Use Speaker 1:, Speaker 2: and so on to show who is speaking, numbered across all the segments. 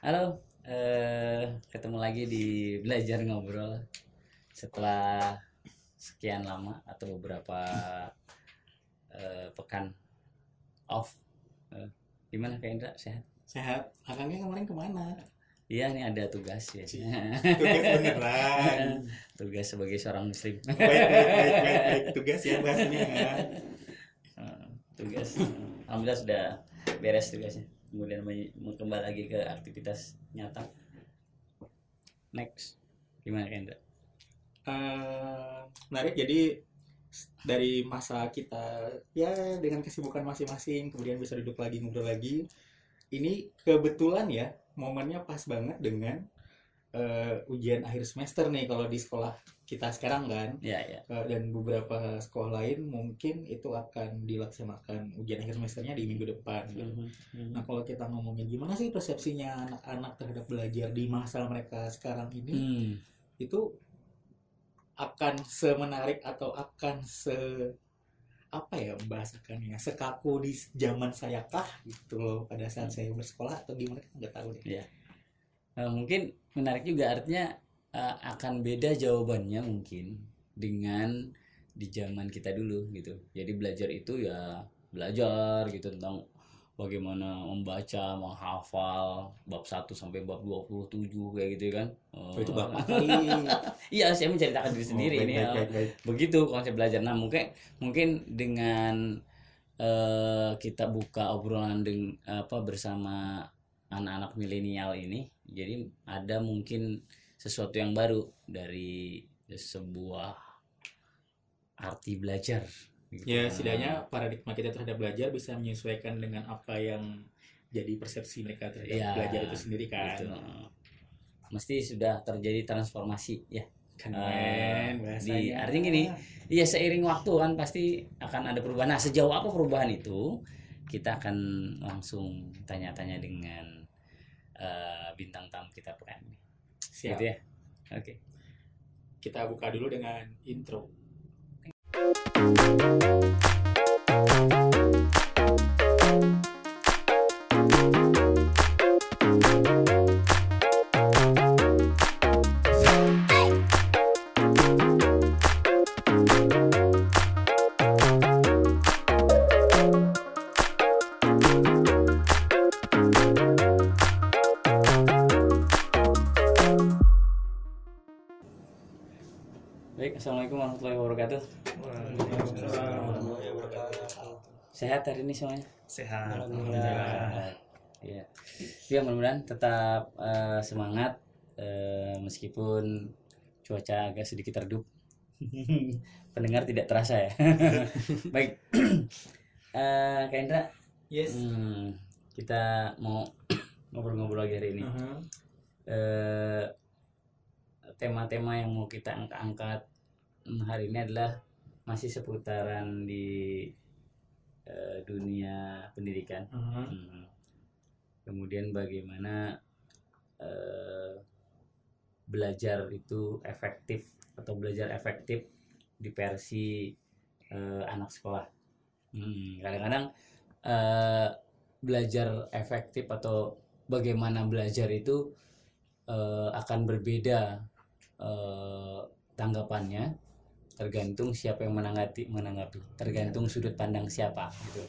Speaker 1: Halo, eh, ketemu lagi di belajar ngobrol setelah sekian lama atau beberapa eh, pekan off. Eh, gimana Kak Indra? Sehat?
Speaker 2: Sehat. Akangnya kemarin ke mana?
Speaker 1: Iya, ini ada tugas ya.
Speaker 2: Tugas beneran.
Speaker 1: tugas sebagai seorang muslim.
Speaker 2: Baik, baik, baik, baik, baik. Tugas ya bahasnya.
Speaker 1: Eh, tugas. Alhamdulillah sudah beres tugasnya. Kemudian kembali lagi ke aktivitas nyata. Next. Gimana Kak Indra?
Speaker 2: Eh, menarik jadi dari masa kita ya dengan kesibukan masing-masing kemudian bisa duduk lagi ngobrol lagi ini kebetulan ya momennya pas banget dengan eh, ujian akhir semester nih kalau di sekolah kita sekarang kan
Speaker 1: Ya, ya.
Speaker 2: Eh, dan beberapa sekolah lain mungkin itu akan dilaksanakan ujian akhir semesternya di minggu depan gitu.
Speaker 1: Mhm.
Speaker 2: Nah kalau kita ngomongin gimana sih persepsinya anak-anak terhadap belajar di masa mereka sekarang ini
Speaker 1: Hmm.
Speaker 2: itu akan semenarik atau akan se apa ya membahasakannya sekaku di zaman saya kah gitu loh pada saat saya bersekolah atau gimana nggak tahu deh.
Speaker 1: Eh, mungkin menarik juga artinya eh, akan beda jawabannya mungkin dengan di zaman kita dulu gitu. Jadi belajar itu ya belajar gitu tentang bagaimana membaca, menghafal bab 1 sampai bab 27 kayak gitu kan.
Speaker 2: Oh, itu
Speaker 1: Eh,
Speaker 2: kali.
Speaker 1: Iya, saya menceritakan diri sendiri
Speaker 2: Oh, baik,
Speaker 1: ini.
Speaker 2: baik,
Speaker 1: ya.
Speaker 2: baik, baik.
Speaker 1: begitu konsep belajar nah mungkin mungkin dengan eh, kita buka obrolan dengan apa bersama anak-anak milenial ini jadi ada mungkin sesuatu yang baru dari sebuah arti belajar gitu.
Speaker 2: Ya setidaknya paradigma kita terhadap belajar bisa menyesuaikan dengan apa yang jadi persepsi mereka terhadap
Speaker 1: Ya,
Speaker 2: belajar itu sendiri kan.
Speaker 1: gitu. mesti sudah terjadi transformasi ya
Speaker 2: Kan
Speaker 1: Eh,
Speaker 2: men,
Speaker 1: di- artinya gini, Iya seiring waktu kan pasti akan ada perubahan. Nah sejauh apa perubahan itu kita akan langsung tanya-tanya dengan eh, bintang tamu kita pekan ini.
Speaker 2: Siap.
Speaker 1: Gitu ya. Oke.
Speaker 2: Kita buka dulu dengan intro.
Speaker 1: Baik, hari ini semuanya.
Speaker 3: sehat
Speaker 1: Alhamdulillah. Iya. Ya mudah-mudahan tetap eh, semangat eh, meskipun cuaca agak sedikit redup. Pendengar tidak terasa ya. Baik. Eh Kak Indra,
Speaker 2: Yes.
Speaker 1: Hmm, kita mau ngobrol-ngobrol lagi hari ini.
Speaker 2: Uh-huh.
Speaker 1: Eh, tema-tema yang mau kita angkat-angkat hmm, hari ini adalah masih seputaran di eh, dunia pendidikan.
Speaker 2: Uh-huh.
Speaker 1: Hmm. Kemudian bagaimana eh, belajar itu efektif atau belajar efektif di versi eh, anak sekolah. Hmm, Kadang-kadang eh, belajar efektif atau bagaimana belajar itu eh, akan berbeda eh, tanggapannya tergantung siapa yang menanggapi menanggapi. Tergantung sudut pandang siapa gitu.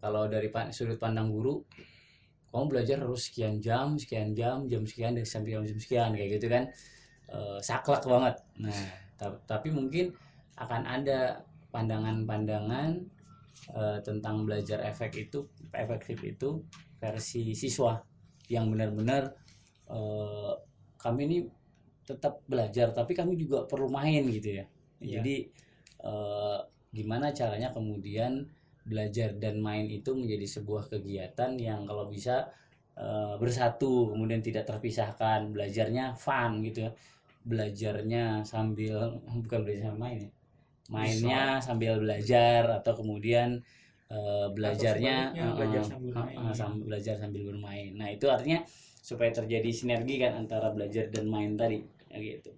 Speaker 1: Kalau dari sudut pandang guru kamu belajar harus sekian jam sekian jam jam sekian dan sampai jam sekian kayak gitu kan. Eh, saklek banget. Nah ta- tapi mungkin akan ada pandangan-pandangan eh, tentang belajar efek itu efektif itu versi siswa yang benar-benar eh, kami ini tetap belajar tapi kami juga perlu main gitu ya
Speaker 2: Iya.
Speaker 1: jadi eh, gimana caranya kemudian belajar dan main itu menjadi sebuah kegiatan yang kalau bisa eh, bersatu kemudian tidak terpisahkan. Belajarnya fun gitu ya. Belajarnya sambil bukan belajar sambil main ya. Mainnya sambil belajar atau kemudian eh, belajarnya
Speaker 2: sebaliknya, belajar
Speaker 1: eh,
Speaker 2: sambil
Speaker 1: eh,
Speaker 2: main.
Speaker 1: eh, sam- belajar sambil bermain. Nah itu artinya supaya terjadi sinergi kan antara belajar dan main tadi ya gitu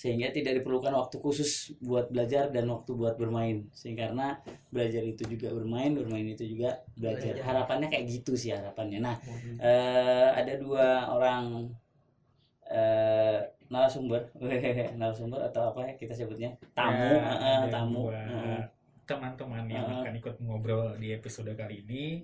Speaker 1: sehingga tidak diperlukan waktu khusus buat belajar dan waktu buat bermain. Sehingga karena belajar itu juga bermain bermain itu juga belajar. Harapannya kayak gitu sih harapannya. Nah eh, ada dua orang eh, narasumber. Narasumber atau apa ya kita sebutnya? Tamu
Speaker 2: Ya,
Speaker 1: eh, tamu.
Speaker 2: teman-teman yang
Speaker 1: Ah.
Speaker 2: akan ikut ngobrol di episode kali ini.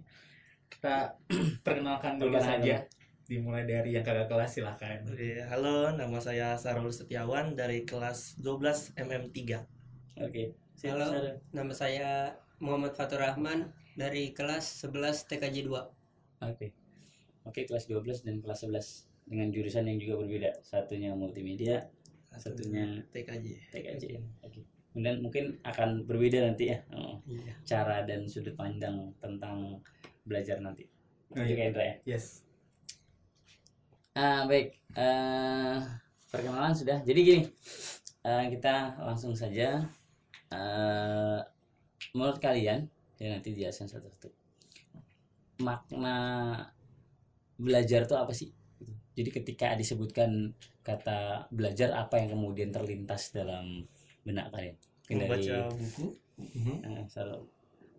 Speaker 2: Kita perkenalkan dulu saja dimulai dari yang kakak kelas silahkan
Speaker 3: Oke, halo, nama saya Sarul Setiawan dari kelas 12 MM3.
Speaker 1: oke Sip,
Speaker 4: Halo.
Speaker 1: Sarul.
Speaker 4: Nama saya Muhammad Fatur Rahman dari kelas 11 TKJ 2.
Speaker 1: Oke. Oke, kelas 12 dan kelas 11 dengan jurusan yang juga berbeda. Satunya multimedia, satunya
Speaker 3: TKJ.
Speaker 1: TKJ. Oke. Kemudian mungkin akan berbeda nanti ya oh,
Speaker 4: Iya.
Speaker 1: cara dan sudut pandang tentang belajar nanti.
Speaker 2: Oh, iya.
Speaker 1: Indra ya.
Speaker 2: yes
Speaker 1: Ah, baik. Eh, perkenalan sudah. Jadi gini, eh, kita langsung saja. Eh, menurut kalian, ya nanti dijelaskan satu-satu. Makna belajar itu apa sih? Jadi ketika disebutkan kata belajar, apa yang kemudian terlintas dalam benak kalian? Mungkin dari
Speaker 3: Membaca buku.
Speaker 1: eh, Sarul.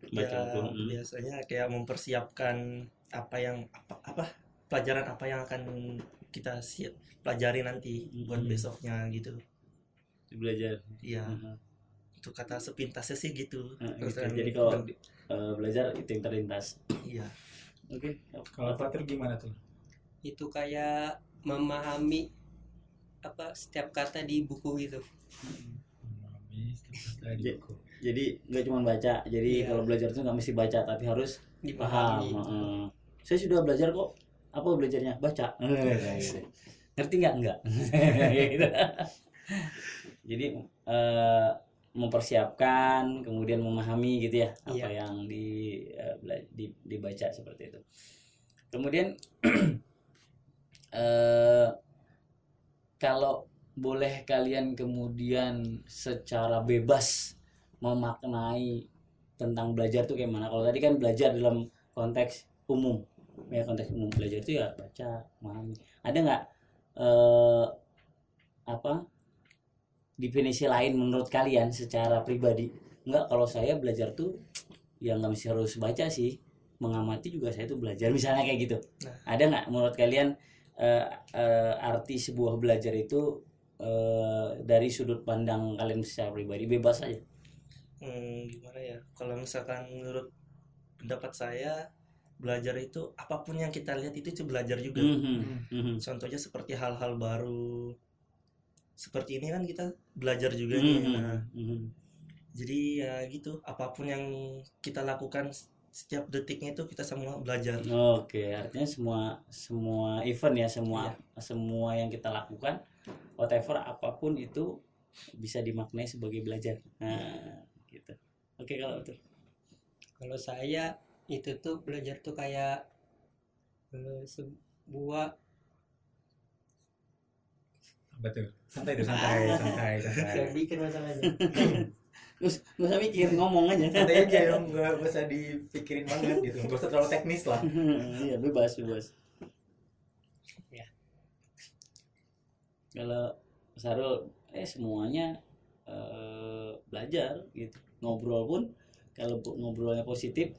Speaker 1: baca
Speaker 3: Ya,
Speaker 1: buku. Hmm.
Speaker 3: biasanya kayak mempersiapkan apa yang apa, apa pelajaran apa yang akan kita siap pelajari nanti buat
Speaker 1: Mhm.
Speaker 3: besoknya gitu.
Speaker 1: Belajar.
Speaker 3: Iya,
Speaker 1: Mhm.
Speaker 3: itu kata sepintasnya sih gitu. Terus
Speaker 1: gitu. Jadi kalau eh, belajar itu yang terlintas.
Speaker 3: iya,
Speaker 1: Oke.
Speaker 2: kalau Fatir gimana tuh
Speaker 4: Itu kayak memahami apa setiap kata di buku gitu.
Speaker 2: memahami kata di buku
Speaker 1: jadi nggak cuma baca jadi
Speaker 4: Iya.
Speaker 1: kalau belajar tuh nggak mesti baca tapi harus paham
Speaker 4: Dipahami.
Speaker 1: Heeh. saya sudah belajar kok apa belajarnya baca Kayak gitu. ngerti nggak nggak gitu. jadi eh, mempersiapkan kemudian memahami gitu ya apa
Speaker 4: Iya.
Speaker 1: yang di, eh, bela- di- dibaca seperti itu kemudian eh, kalau boleh kalian kemudian secara bebas memaknai tentang belajar tuh kayak mana? Kalau tadi kan belajar dalam konteks umum, ya konteks umum belajar itu ya baca, memahami. Ada nggak eh, apa definisi lain menurut kalian secara pribadi? Nggak, kalau saya belajar tuh ya nggak mesti harus baca sih, mengamati juga saya tuh belajar misalnya kayak gitu.
Speaker 3: Nah.
Speaker 1: Ada nggak menurut kalian eh, eh, arti sebuah belajar itu eh, dari sudut pandang kalian secara pribadi bebas aja?
Speaker 3: Hmm, gimana ya? Kalau misalkan menurut pendapat saya belajar itu apa pun yang kita lihat itu, itu belajar juga.
Speaker 1: Mhm, mhm.
Speaker 3: Contohnya seperti hal-hal baru. Seperti ini kan kita belajar juga nih.
Speaker 1: Mhm,
Speaker 3: Nah,
Speaker 1: mhm.
Speaker 3: jadi ya gitu, apa pun yang kita lakukan setiap detiknya itu kita semua belajar.
Speaker 1: Oke, artinya semua semua event ya, semua semua yang kita lakukan, whatever apa pun itu bisa dimaknai sebagai belajar. Nah, gitu. Oke kalau itu.
Speaker 4: Kalau saya itu tuh belajar tuh kayak eh, sebuah
Speaker 2: apa tuh santai tuh santai santai santai
Speaker 4: bikin masalahnya.
Speaker 1: Terus nggak usah mikir, ngomong aja.
Speaker 2: santai aja dong nggak nggak usah dipikirin banget gitu nggak usah terlalu teknis lah
Speaker 1: Iya, bebas, bebas.
Speaker 4: Ya.
Speaker 1: Kalau Sarul eh semuanya eh, belajar gitu. Ngobrol pun kalau ngobrolnya positif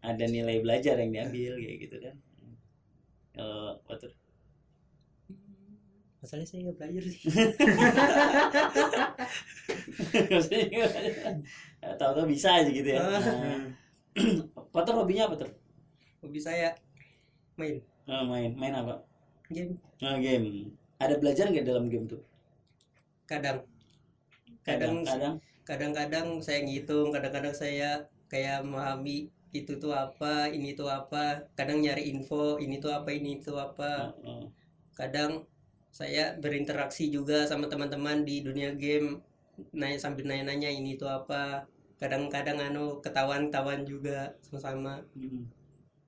Speaker 1: ada nilai belajar yang diambil kayak gitu kan. Kalau Fatur
Speaker 4: Masalahnya saya nggak belajar sih.
Speaker 1: maksudnya tahu-tahu bisa aja gitu ya. Nah, Fatur hobinya apa tuh?
Speaker 4: Hobi saya main
Speaker 1: Oh, main, main apa?
Speaker 4: game
Speaker 1: Oh, game. Ada belajar nggak dalam game tuh?
Speaker 4: kadang kadang
Speaker 1: kadang
Speaker 4: kadang-kadang saya ngitung kadang-kadang saya kayak memahami itu tuh apa ini tuh apa kadang nyari info ini tuh apa ini tuh apa kadang saya berinteraksi juga sama teman-teman di dunia game nanya sambil nanya-nanya ini tuh apa kadang-kadang anu ketahuan-ketahuan juga sama-sama
Speaker 1: Mm.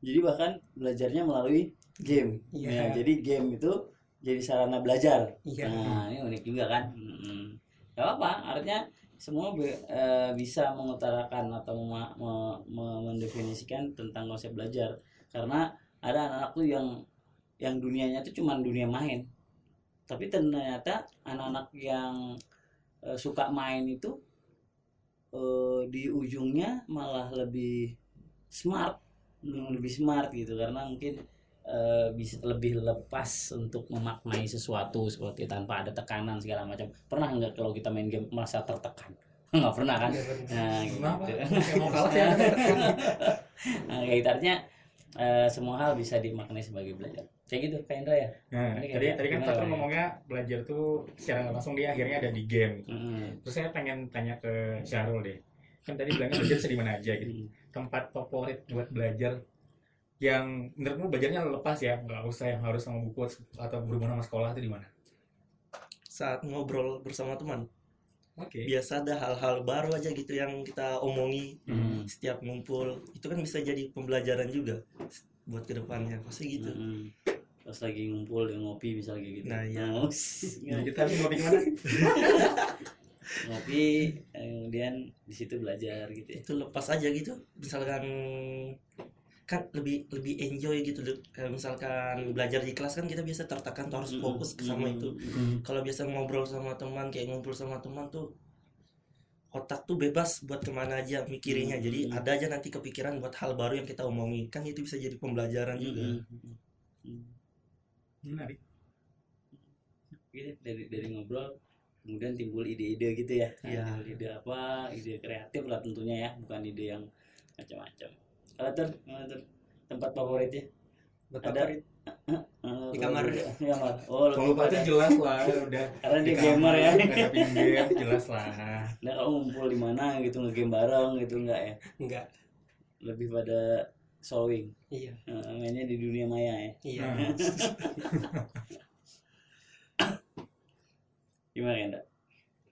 Speaker 1: Jadi bahkan belajarnya melalui game. Ya,
Speaker 4: Iya.
Speaker 1: jadi game itu jadi sarana belajar.
Speaker 4: iya
Speaker 1: Nah, ini unik juga kan. Mm. Gak apa, artinya semua be- eh, bisa mengutarakan atau mema- me- me- mendefinisikan tentang konsep belajar. Karena ada anak-anak tuh yang yang dunianya tuh cuman dunia main. tapi ternyata anak-anak yang eh, suka main itu eh, di ujungnya malah lebih smart lebih smart gitu karena mungkin eh, bisa lebih lepas untuk memaknai sesuatu seperti tanpa ada tekanan segala macam pernah nggak kalau kita main game merasa tertekan nggak pernah kan nah
Speaker 2: Kenapa?
Speaker 1: gitu
Speaker 2: mau kalah ada
Speaker 1: nah, kayak eh, semua hal bisa dimaknai sebagai belajar kayak gitu kayak Indra ya
Speaker 2: Nah,
Speaker 1: Ini
Speaker 2: tadi tadi kan Fatur
Speaker 1: ya?
Speaker 2: ngomongnya belajar tuh secara nggak langsung dia akhirnya ada di game. gitu. Terus saya pengen tanya ke Syahrul deh. Kan tadi bilangnya belajar bisa di mana aja gitu. Tempat favorit buat belajar yang menurutmu belajarnya lepas ya, nggak usah yang harus sama buku atau berhubungan sama sekolah itu di mana?
Speaker 3: saat ngobrol bersama teman
Speaker 2: Oke.
Speaker 3: biasa ada hal-hal baru aja gitu yang kita omongi
Speaker 1: Mm.
Speaker 3: setiap ngumpul itu kan bisa jadi pembelajaran juga buat ke depannya pasti gitu
Speaker 1: Mm-mm. pas lagi ngumpul dan ngopi bisa lagi gitu
Speaker 3: Nah.
Speaker 1: Oh,
Speaker 2: Jadi kita harus ngopi gimana?
Speaker 1: ngopi kemudian di situ belajar gitu ya
Speaker 3: itu lepas aja gitu misalkan kan lebih lebih enjoy gitu loh. Kayak misalkan belajar di kelas kan kita biasa tertekan tuh harus fokus ke sama itu kalau biasa ngobrol sama teman kayak ngumpul sama teman tuh otak tuh bebas buat ke mana aja mikirnya jadi
Speaker 1: Hmm.
Speaker 3: ada aja nanti kepikiran buat hal baru yang kita omongin kan itu bisa jadi pembelajaran juga.
Speaker 2: Menarik.
Speaker 1: gitu dari dari ngobrol kemudian timbul ide-ide gitu ya
Speaker 3: Iya.
Speaker 1: Timbul ide apa ide kreatif lah tentunya ya bukan ide yang macam-macam kalau tuh gimana tuh? tempat favoritnya
Speaker 4: Buat
Speaker 1: Ada.
Speaker 4: favorit.
Speaker 1: Eh,
Speaker 4: Di kamar.
Speaker 1: di kamar oh
Speaker 2: Kalau
Speaker 1: lebih
Speaker 2: Fatur
Speaker 1: pada
Speaker 2: jelas lah, udah.
Speaker 1: karena
Speaker 2: di
Speaker 1: dia
Speaker 2: kamar,
Speaker 1: gamer ya
Speaker 2: game, jelas lah.
Speaker 1: nah kalau ngumpul di mana gitu ngegame bareng gitu enggak ya
Speaker 4: Enggak.
Speaker 1: lebih pada solving
Speaker 4: Iya.
Speaker 1: Eh, mainnya di dunia maya ya
Speaker 4: Iya.
Speaker 1: Gimana ya Ndak?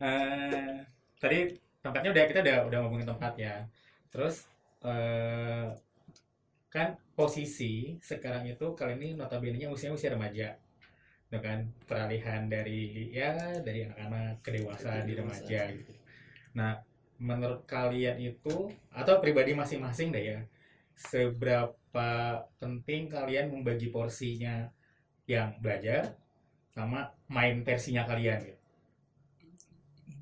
Speaker 2: eh, tadi tempatnya udah kita udah udah ngomongin tempat ya. Terus eh, kan posisi sekarang itu kalian ini notabene usianya usia remaja. Nah kan peralihan dari ya dari anak-anak ke dewasa di remaja gitu. Nah, menurut kalian itu atau pribadi masing-masing deh ya, seberapa penting kalian membagi porsinya yang belajar sama main versinya kalian gitu.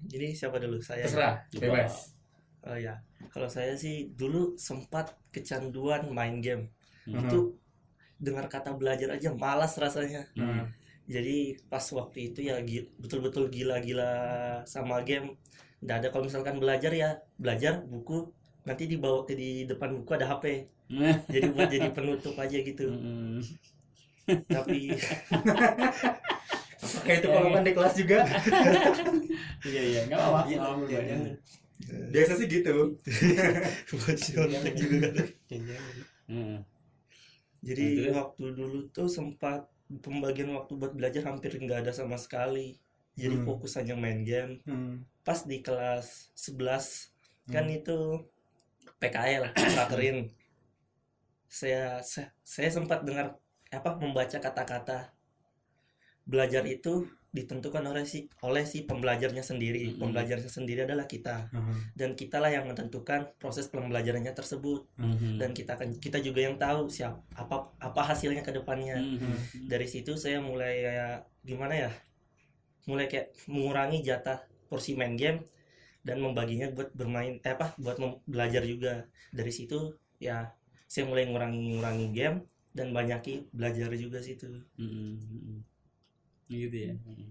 Speaker 3: jadi siapa dulu saya
Speaker 2: Terserah, bebas.
Speaker 3: Oh ya kalau saya sih dulu sempat kecanduan main game
Speaker 2: Mhm.
Speaker 3: itu dengar kata belajar aja malas rasanya
Speaker 2: Hmm.
Speaker 3: jadi pas waktu itu ya betul-betul gila-gila sama game nggak ada kalau misalkan belajar ya belajar buku nanti di bawah di depan buku ada HP jadi buat jadi penutup aja gitu
Speaker 1: Mm-mm.
Speaker 3: tapi
Speaker 2: Apakah itu kalau di kelas juga?
Speaker 1: iya iya nggak apa-apa
Speaker 3: Iya, iya, iya.
Speaker 2: Biasa sih gitu.
Speaker 3: juga kan.
Speaker 1: Mm.
Speaker 3: jadi
Speaker 1: Nah,
Speaker 3: waktu dulu tuh sempat pembagian waktu buat belajar hampir nggak ada sama sekali jadi
Speaker 2: Hmm.
Speaker 3: fokus hanya main game
Speaker 2: Hmm.
Speaker 3: pas di kelas 11 kan
Speaker 2: Hmm.
Speaker 3: itu PKL prakerin saya, saya saya sempat dengar apa membaca kata-kata belajar itu ditentukan oleh si oleh si pembelajarnya sendiri
Speaker 1: Mm-mm.
Speaker 3: pembelajarnya sendiri adalah kita dan kitalah yang menentukan proses pembelajarannya tersebut
Speaker 1: Mhm.
Speaker 3: dan kita akan kita juga yang tahu siap apa apa hasilnya ke depannya
Speaker 1: Mhm.
Speaker 3: dari situ saya mulai kayak gimana ya mulai kayak mengurangi jatah porsi main game dan membaginya buat bermain eh apa buat belajar juga dari situ ya saya mulai ngurangi ngurangi game dan banyaki belajar juga situ
Speaker 1: Mhm. Gitu ya Mhm.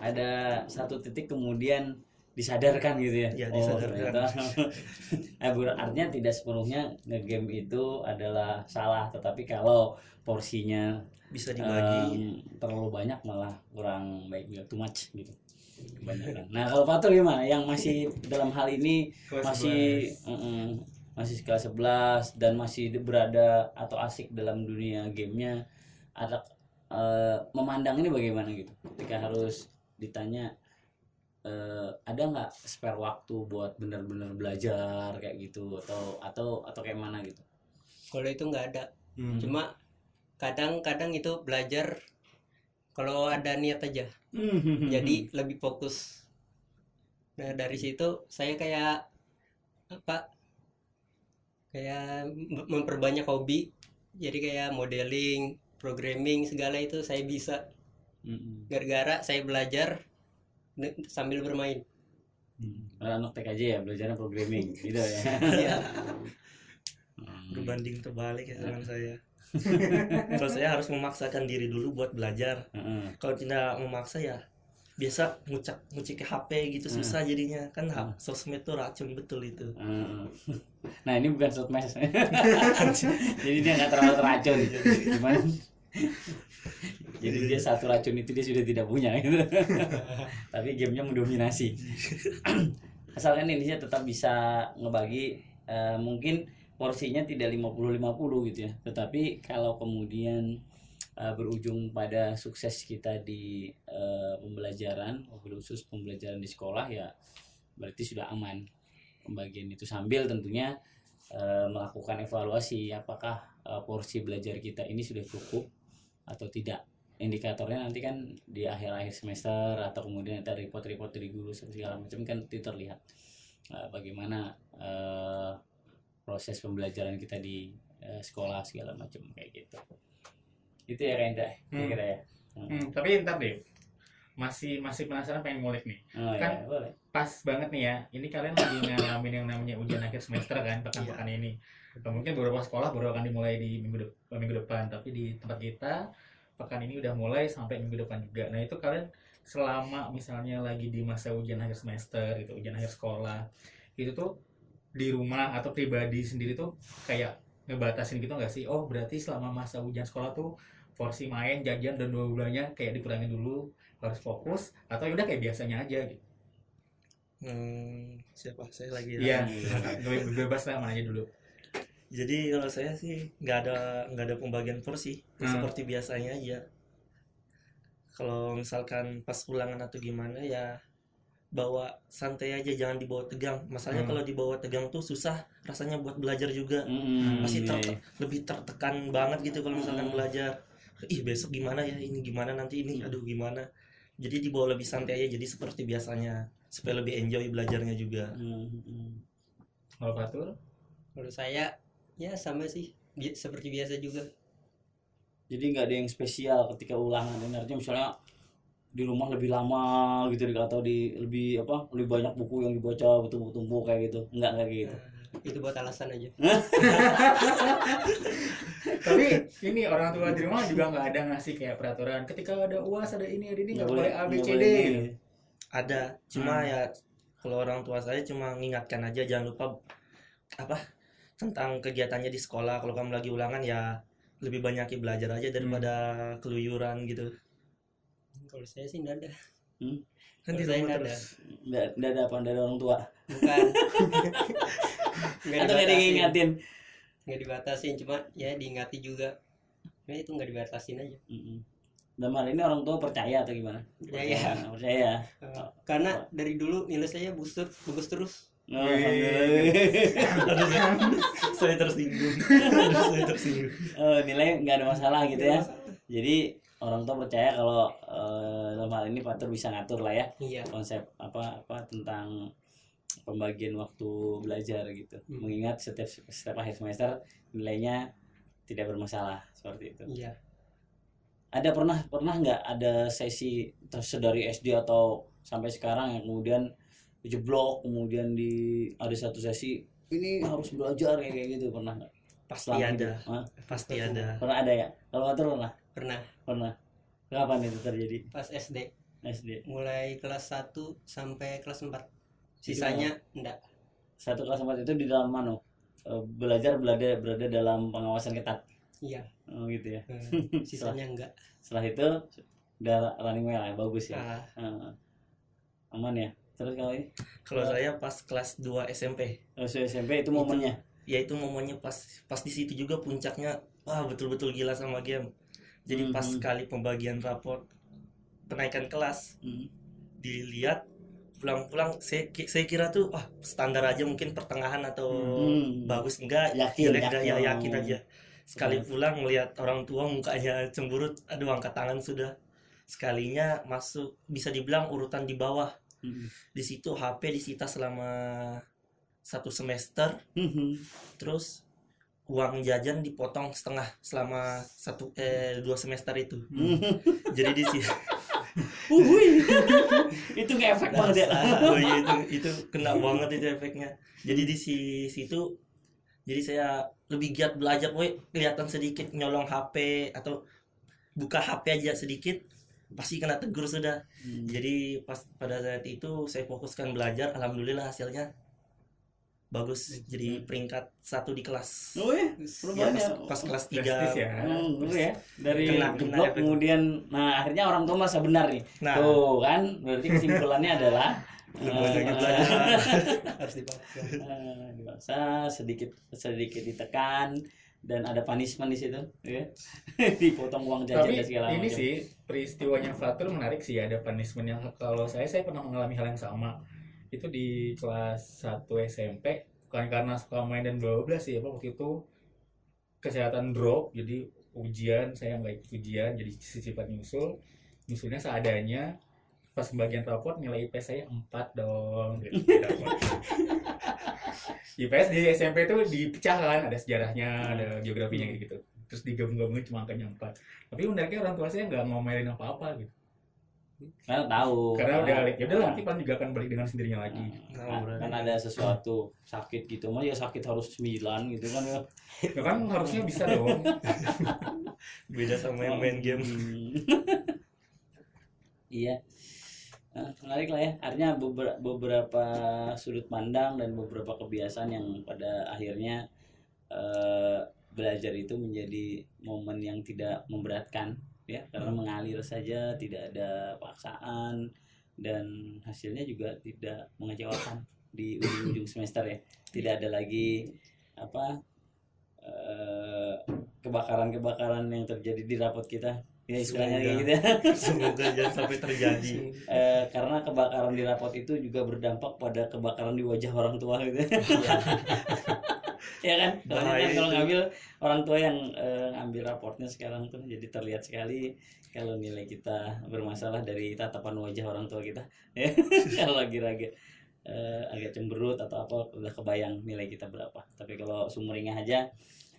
Speaker 1: ada satu titik kemudian disadarkan gitu ya,
Speaker 3: Ya,
Speaker 1: oh
Speaker 3: disadarkan.
Speaker 1: bu- artinya tidak sepenuhnya ngegame itu adalah salah tetapi kalau porsinya
Speaker 3: bisa dibagi
Speaker 1: em, terlalu banyak malah kurang baik juga too much gitu kebanyakan nah kalau Fatur gimana yang masih dalam hal ini
Speaker 2: Kelas
Speaker 1: masih
Speaker 2: 11.
Speaker 1: mm-mm, masih kelas 11 dan masih berada atau asik dalam dunia gamenya ada eh, memandang ini bagaimana gitu ketika harus ditanya eh, ada nggak spare waktu buat benar-benar belajar kayak gitu atau atau atau kayak mana gitu
Speaker 4: Kalau itu nggak ada.
Speaker 2: Hmm.
Speaker 4: Cuma kadang-kadang itu belajar kalau ada niat aja.
Speaker 1: Hmm.
Speaker 4: Jadi lebih fokus. Nah dari situ saya kayak apa? Kayak mem- memperbanyak hobi. Jadi kayak modeling, programming segala itu saya bisa.
Speaker 1: Mm-mm.
Speaker 4: gara-gara saya belajar ne- sambil bermain
Speaker 1: Mm. Anak TK aja ya belajarnya programming gitu ya.
Speaker 4: Iya.
Speaker 1: Hmm.
Speaker 3: berbanding terbalik ya dengan saya kalau saya harus memaksakan diri dulu buat belajar
Speaker 1: Heeh.
Speaker 3: kalau tidak memaksa ya biasa ngucak ngucik HP gitu
Speaker 1: Hmm.
Speaker 3: susah jadinya kan
Speaker 1: Hmm.
Speaker 3: sosmed tuh racun betul itu
Speaker 1: Heeh. Nah ini bukan sotmes Jadi dia nggak terlalu teracun Cuman Jadi dia satu racun itu dia sudah tidak punya gitu. Tapi gamenya mendominasi. Asalkan Indonesia tetap bisa ngebagi eh, Mungkin porsinya tidak 50-50 gitu ya. Tetapi kalau kemudian eh, berujung pada sukses kita di eh, pembelajaran khusus pembelajaran di sekolah ya Berarti sudah aman pembagian itu. Sambil tentunya eh, melakukan evaluasi apakah eh, porsi belajar kita ini sudah cukup atau tidak. Indikatornya nanti kan di akhir-akhir semester atau kemudian ada report-report dari guru segala macam kan itu terlihat eh, bagaimana eh, proses pembelajaran kita di eh, sekolah segala macam kayak gitu. Itu ya Rendra
Speaker 2: Hmm.
Speaker 1: kira ya
Speaker 2: Hmm, tapi ntar deh masih masih penasaran pengen ngulik nih.
Speaker 1: Oh, ya,
Speaker 2: Kan-
Speaker 1: boleh.
Speaker 2: pas banget nih ya ini kalian lagi ngalamin yang namanya ujian akhir semester kan pekan-pekan ini. Atau mungkin beberapa sekolah baru akan dimulai di minggu dep- minggu depan tapi di tempat kita pekan ini udah mulai sampai minggu depan juga. Nah itu kalian selama misalnya lagi di masa ujian akhir semester gitu ujian akhir sekolah itu tuh di rumah atau pribadi sendiri tuh kayak ngebatasin gitu nggak sih? Oh berarti selama masa ujian sekolah tuh porsi main jajan dan dua bulannya kayak dikurangin dulu harus fokus atau ya udah kayak biasanya aja gitu
Speaker 3: Hmm, siapa saya lagi ya?
Speaker 2: Iya, gue bebas lah mana aja dulu.
Speaker 3: Jadi kalau saya sih nggak ada nggak ada pembagian porsi, ya
Speaker 2: Hmm.
Speaker 3: seperti biasanya aja. Kalau misalkan pas ulangan atau gimana ya bawa santai aja, jangan dibawa tegang. Masalahnya
Speaker 2: Hmm.
Speaker 3: kalau dibawa tegang tuh susah rasanya buat belajar juga.
Speaker 1: Mm-mm,
Speaker 3: Pasti
Speaker 1: iya,
Speaker 3: ter-
Speaker 1: iya.
Speaker 3: lebih tertekan banget gitu kalau misalkan
Speaker 1: Hmm.
Speaker 3: belajar. Ih besok gimana ya, ini gimana nanti? Ini, aduh gimana. Jadi dibawa lebih santai aja, jadi seperti biasanya supaya lebih enjoy belajarnya juga.
Speaker 1: Mm-mm.
Speaker 2: Kalau Fatul,
Speaker 4: Menurut saya ya sama sih. Bi- seperti biasa juga.
Speaker 1: jadi nggak ada yang spesial ketika ulangan ini artinya misalnya di rumah lebih lama gitu atau di lebih apa lebih banyak buku yang dibaca bertumpuk-tumpuk kayak gitu. Nggak kayak gitu.
Speaker 4: Nah, itu buat alasan aja.
Speaker 2: tapi ini orang tua di rumah juga nggak ada ngasih kayak peraturan. Ketika ada uas ada ini ada ini nggak boleh A B
Speaker 1: nggak
Speaker 2: C D.
Speaker 3: ada cuma
Speaker 2: Hmm.
Speaker 3: ya kalau orang tua saya cuma mengingatkan aja jangan lupa apa tentang kegiatannya di sekolah kalau kamu lagi ulangan ya lebih banyak belajar aja daripada keluyuran gitu
Speaker 4: Kalau saya sih enggak ada.
Speaker 3: kan di
Speaker 4: Kalau saya enggak ada.
Speaker 1: nggak nggak ada apa nggak ada orang tua
Speaker 4: Bukan. Nggak
Speaker 1: atau nggak ngingatin
Speaker 4: Nggak dibatasin, cuma ya diingati juga. Ya itu nggak dibatasin aja.
Speaker 1: Mm-mm. dalam hal ini orang tua percaya atau gimana
Speaker 4: Ya ya.
Speaker 1: Nah, percaya
Speaker 4: Eh, Karena dari dulu nilai saya bagus ter- bagus terus.
Speaker 1: Oh,
Speaker 3: saya tersinggung saya tersinggung
Speaker 1: Oh, nilai nggak ada masalah gitu ya jadi orang tua percaya kalau eh, dalam hal ini Patur bisa ngatur lah ya
Speaker 4: Iya.
Speaker 1: konsep apa apa tentang pembagian waktu belajar gitu.
Speaker 4: Hmm.
Speaker 1: mengingat setiap setiap akhir semester nilainya tidak bermasalah seperti itu.
Speaker 4: Iya.
Speaker 1: ada pernah pernah nggak ada sesi terus dari SD atau sampai sekarang yang kemudian jeblok kemudian di ada satu sesi ini harus belajar kayak kayak gitu pernah nggak?
Speaker 3: Pasti
Speaker 1: Selama
Speaker 3: ada?
Speaker 1: Hah?
Speaker 3: pasti ada.
Speaker 1: pernah ada ya? Kalau Patur pernah?
Speaker 4: Pernah.
Speaker 1: Pernah. Kapan itu terjadi?
Speaker 4: Pas SD
Speaker 1: SD
Speaker 4: mulai kelas 1 sampai kelas 4. Sisanya enggak.
Speaker 1: satu kelas empat itu di dalam mana Eh, belajar berada berada dalam pengawasan ketat
Speaker 4: Iya.
Speaker 1: oh gitu ya
Speaker 4: Eh, Sisanya enggak.
Speaker 1: setelah itu udah running well ya bagus ya
Speaker 4: Ah,
Speaker 1: Eh, aman ya terus kalau ini
Speaker 3: kalau saya pas kelas 2 SMP
Speaker 1: terus SMP itu momennya
Speaker 3: ya itu momennya pas pas di situ juga puncaknya wah betul-betul gila sama game jadi pas
Speaker 1: Mhm.
Speaker 3: kali pembagian raport penaikan kelas
Speaker 1: Hmm.
Speaker 3: dilihat pulang-pulang saya saya kira tuh wah standar aja mungkin pertengahan atau
Speaker 1: Hmm.
Speaker 3: bagus enggak
Speaker 1: Yakin,
Speaker 3: jelek enggak ya
Speaker 1: yakin.
Speaker 3: yakin aja sekali pulang melihat orang tua mukanya cemberut aduh angkat tangan sudah sekalinya masuk bisa dibilang urutan di bawah
Speaker 1: Hmm.
Speaker 3: di situ HP disita selama satu semester
Speaker 1: Hmm.
Speaker 3: terus uang jajan dipotong setengah selama satu eh dua semester itu
Speaker 2: Hmm.
Speaker 3: jadi di sini
Speaker 1: Uhuy. itu ngefek banget ya.
Speaker 3: oh iya itu itu kena banget itu efeknya jadi di si situ jadi saya lebih giat belajar boy kelihatan sedikit nyolong HP atau buka HP aja sedikit pasti kena tegur sudah
Speaker 1: Hmm.
Speaker 3: jadi pas pada saat itu saya fokuskan belajar alhamdulillah hasilnya bagus jadi peringkat satu di kelas.
Speaker 1: Oh ya,
Speaker 3: Ya,
Speaker 1: lumayan
Speaker 3: pas,
Speaker 1: ya.
Speaker 3: pas kelas 3
Speaker 2: ya.
Speaker 1: Hmm, ya. Dari
Speaker 3: Kena- kena
Speaker 1: geblok kemudian nah akhirnya orang tua masa benar nih.
Speaker 3: Nah.
Speaker 1: Tuh kan? Berarti kesimpulannya adalah eh,
Speaker 4: harus dipaksa.
Speaker 1: Eh, dipaksa sedikit sedikit ditekan dan ada punishment di situ ya dipotong uang jajan
Speaker 2: Tapi
Speaker 1: dan segala
Speaker 2: ini
Speaker 1: macam.
Speaker 2: sih peristiwanya Fatur menarik sih ada punishment yang kalau saya saya pernah mengalami hal yang sama itu di kelas 1 SMP bukan karena suka main dan bla bla sih apa waktu itu kesehatan drop jadi ujian saya nggak ikut ujian jadi sifat nyusul. Nyusulnya seadanya pas pembagian raport nilai IP saya 4 dong gitu. IPS di SMP itu dipecah kan ada sejarahnya ada geografinya gitu. Terus digabung-gabungin cuma angkanya 4 tapi menariknya orang tua saya nggak ngomelin apa-apa gitu
Speaker 1: karena tahu.
Speaker 2: Karena udah ya udah nanti paling juga akan balik dengan sendirinya lagi.
Speaker 1: nah, kan ada sesuatu sakit gitu. Mah ya sakit harus 9 gitu kan ya.
Speaker 2: Ya kan harusnya bisa dong.
Speaker 3: Beda sama yang main game.
Speaker 1: Hmm. iya. Nah, menarik lah ya. Artinya beberapa, beberapa sudut pandang dan beberapa kebiasaan yang pada akhirnya eh, belajar itu menjadi momen yang tidak memberatkan ya karena mengalir saja tidak ada paksaan dan hasilnya juga tidak mengecewakan di ujung-ujung semester ya. Tidak ada lagi apa eh, kebakaran-kebakaran yang terjadi di rapot kita. Ya istilahnya kayak
Speaker 3: Semoga.
Speaker 1: gitu. Ya
Speaker 3: semoga jangan sampai terjadi.
Speaker 1: Eh, karena kebakaran di rapot itu juga berdampak pada kebakaran di wajah orang tua gitu ya kan? Soalnya
Speaker 3: Bahaya
Speaker 1: kan kalau
Speaker 3: itu.
Speaker 1: ngambil orang tua yang eh, ngambil raportnya sekarang tuh jadi terlihat sekali kalau nilai kita bermasalah dari tatapan wajah orang tua kita. Ya kalau lagi raga eh, agak cemberut atau apa udah kebayang nilai kita berapa. Tapi kalau sumringah aja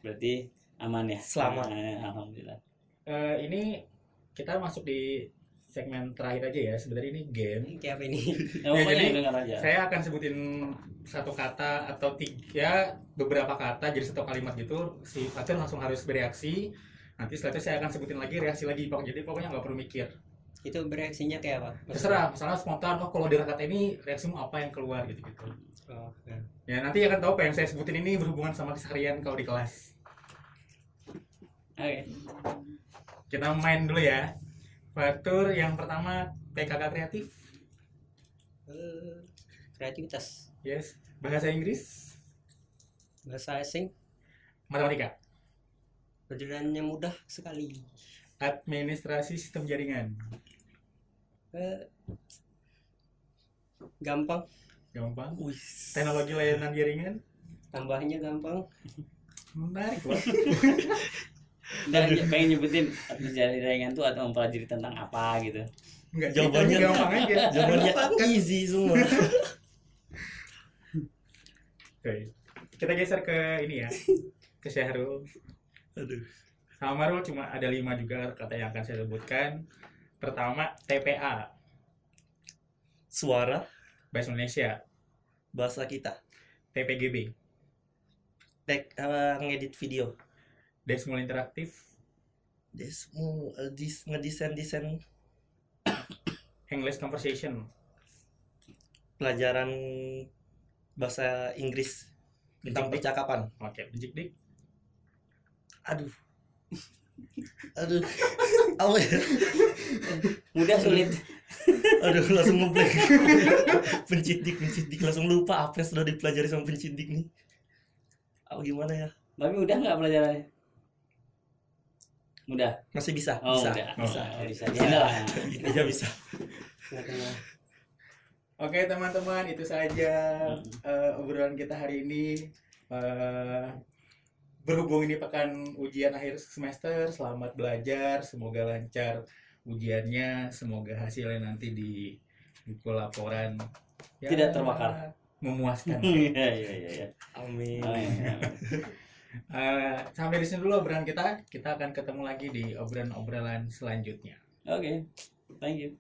Speaker 1: berarti aman ya?
Speaker 3: Selamat.
Speaker 1: Eh, alhamdulillah.
Speaker 2: Eh, ini kita masuk di segmen terakhir aja ya. Sebenarnya ini game.
Speaker 4: Kayak apa ini?
Speaker 1: Ya, pokoknya
Speaker 2: jadi
Speaker 1: aja?
Speaker 2: saya akan sebutin satu kata atau tiga beberapa kata jadi satu kalimat gitu. Si Fatur langsung harus bereaksi. Nanti setelah itu saya akan sebutin lagi reaksi lagi. Pokoknya jadi pokoknya nggak perlu mikir.
Speaker 4: Itu bereaksinya kayak apa?
Speaker 2: Terserah misalnya spontan oh kalau kata ini reaksimu apa yang keluar? gitu gitu
Speaker 4: oh, ya.
Speaker 2: ya nanti akan tahu apa yang saya sebutin ini berhubungan sama keseharian kalau di kelas.
Speaker 1: Oke.
Speaker 2: Kita main dulu ya Fatur yang pertama PKK kreatif.
Speaker 4: Eh, kreativitas.
Speaker 2: Yes. Bahasa Inggris?
Speaker 4: Bahasa asing.
Speaker 2: Matematika?
Speaker 4: Pelajarannya mudah sekali.
Speaker 2: Administrasi sistem jaringan?
Speaker 4: Eh, gampang.
Speaker 2: Gampang.
Speaker 3: Wih,
Speaker 2: teknologi layanan jaringan?
Speaker 4: Tambahnya gampang.
Speaker 2: Menarik
Speaker 1: Dan pengen nyebutin jaringan tuh atau mempelajari tentang apa gitu.
Speaker 2: Enggak,
Speaker 3: Jawabannya-
Speaker 2: jawabannya gampang aja.
Speaker 3: jawabannya easy semua.
Speaker 2: Oke. kita geser ke ini ya ke Syahrul.
Speaker 3: Aduh.
Speaker 2: Sama Marul cuma ada lima juga kata yang akan saya sebutkan. Pertama TPA
Speaker 3: suara.
Speaker 2: Bahasa Indonesia.
Speaker 3: Bahasa kita.
Speaker 2: TPGB
Speaker 3: tek apa ngedit video
Speaker 2: Desmol Interaktif?
Speaker 3: Desmu eh, dis ngedesain desain
Speaker 2: English Conversation.
Speaker 3: pelajaran bahasa Inggris tentang percakapan.
Speaker 2: Oke Dik Dik.
Speaker 3: Aduh. Aduh. Apa ya?
Speaker 1: Mudah sulit.
Speaker 3: aduh langsung ngeblank. Pencidik pencidik langsung lupa apa yang sudah dipelajari sama pencidik nih. Oh gimana ya?
Speaker 1: Tapi udah nggak pelajarannya? Mudah.
Speaker 3: masih bisa
Speaker 1: Oh,
Speaker 3: bisa
Speaker 1: udah.
Speaker 3: bisa
Speaker 1: Oh, bisa. Bisa.
Speaker 3: Iya bisa
Speaker 4: nggak kenal
Speaker 2: Oke teman-teman itu saja eh, obrolan kita hari ini. Eh, berhubung ini pekan ujian akhir semester, selamat belajar, semoga lancar ujiannya, semoga hasilnya nanti di buku laporan ya,
Speaker 1: Tidak terbakar.
Speaker 2: memuaskan.
Speaker 1: Iya iya iya. iya.
Speaker 3: amin
Speaker 2: Eh, sampai di sini dulu obrolan kita. Kita akan ketemu lagi di obrolan-obrolan selanjutnya.
Speaker 1: Oke, thank you.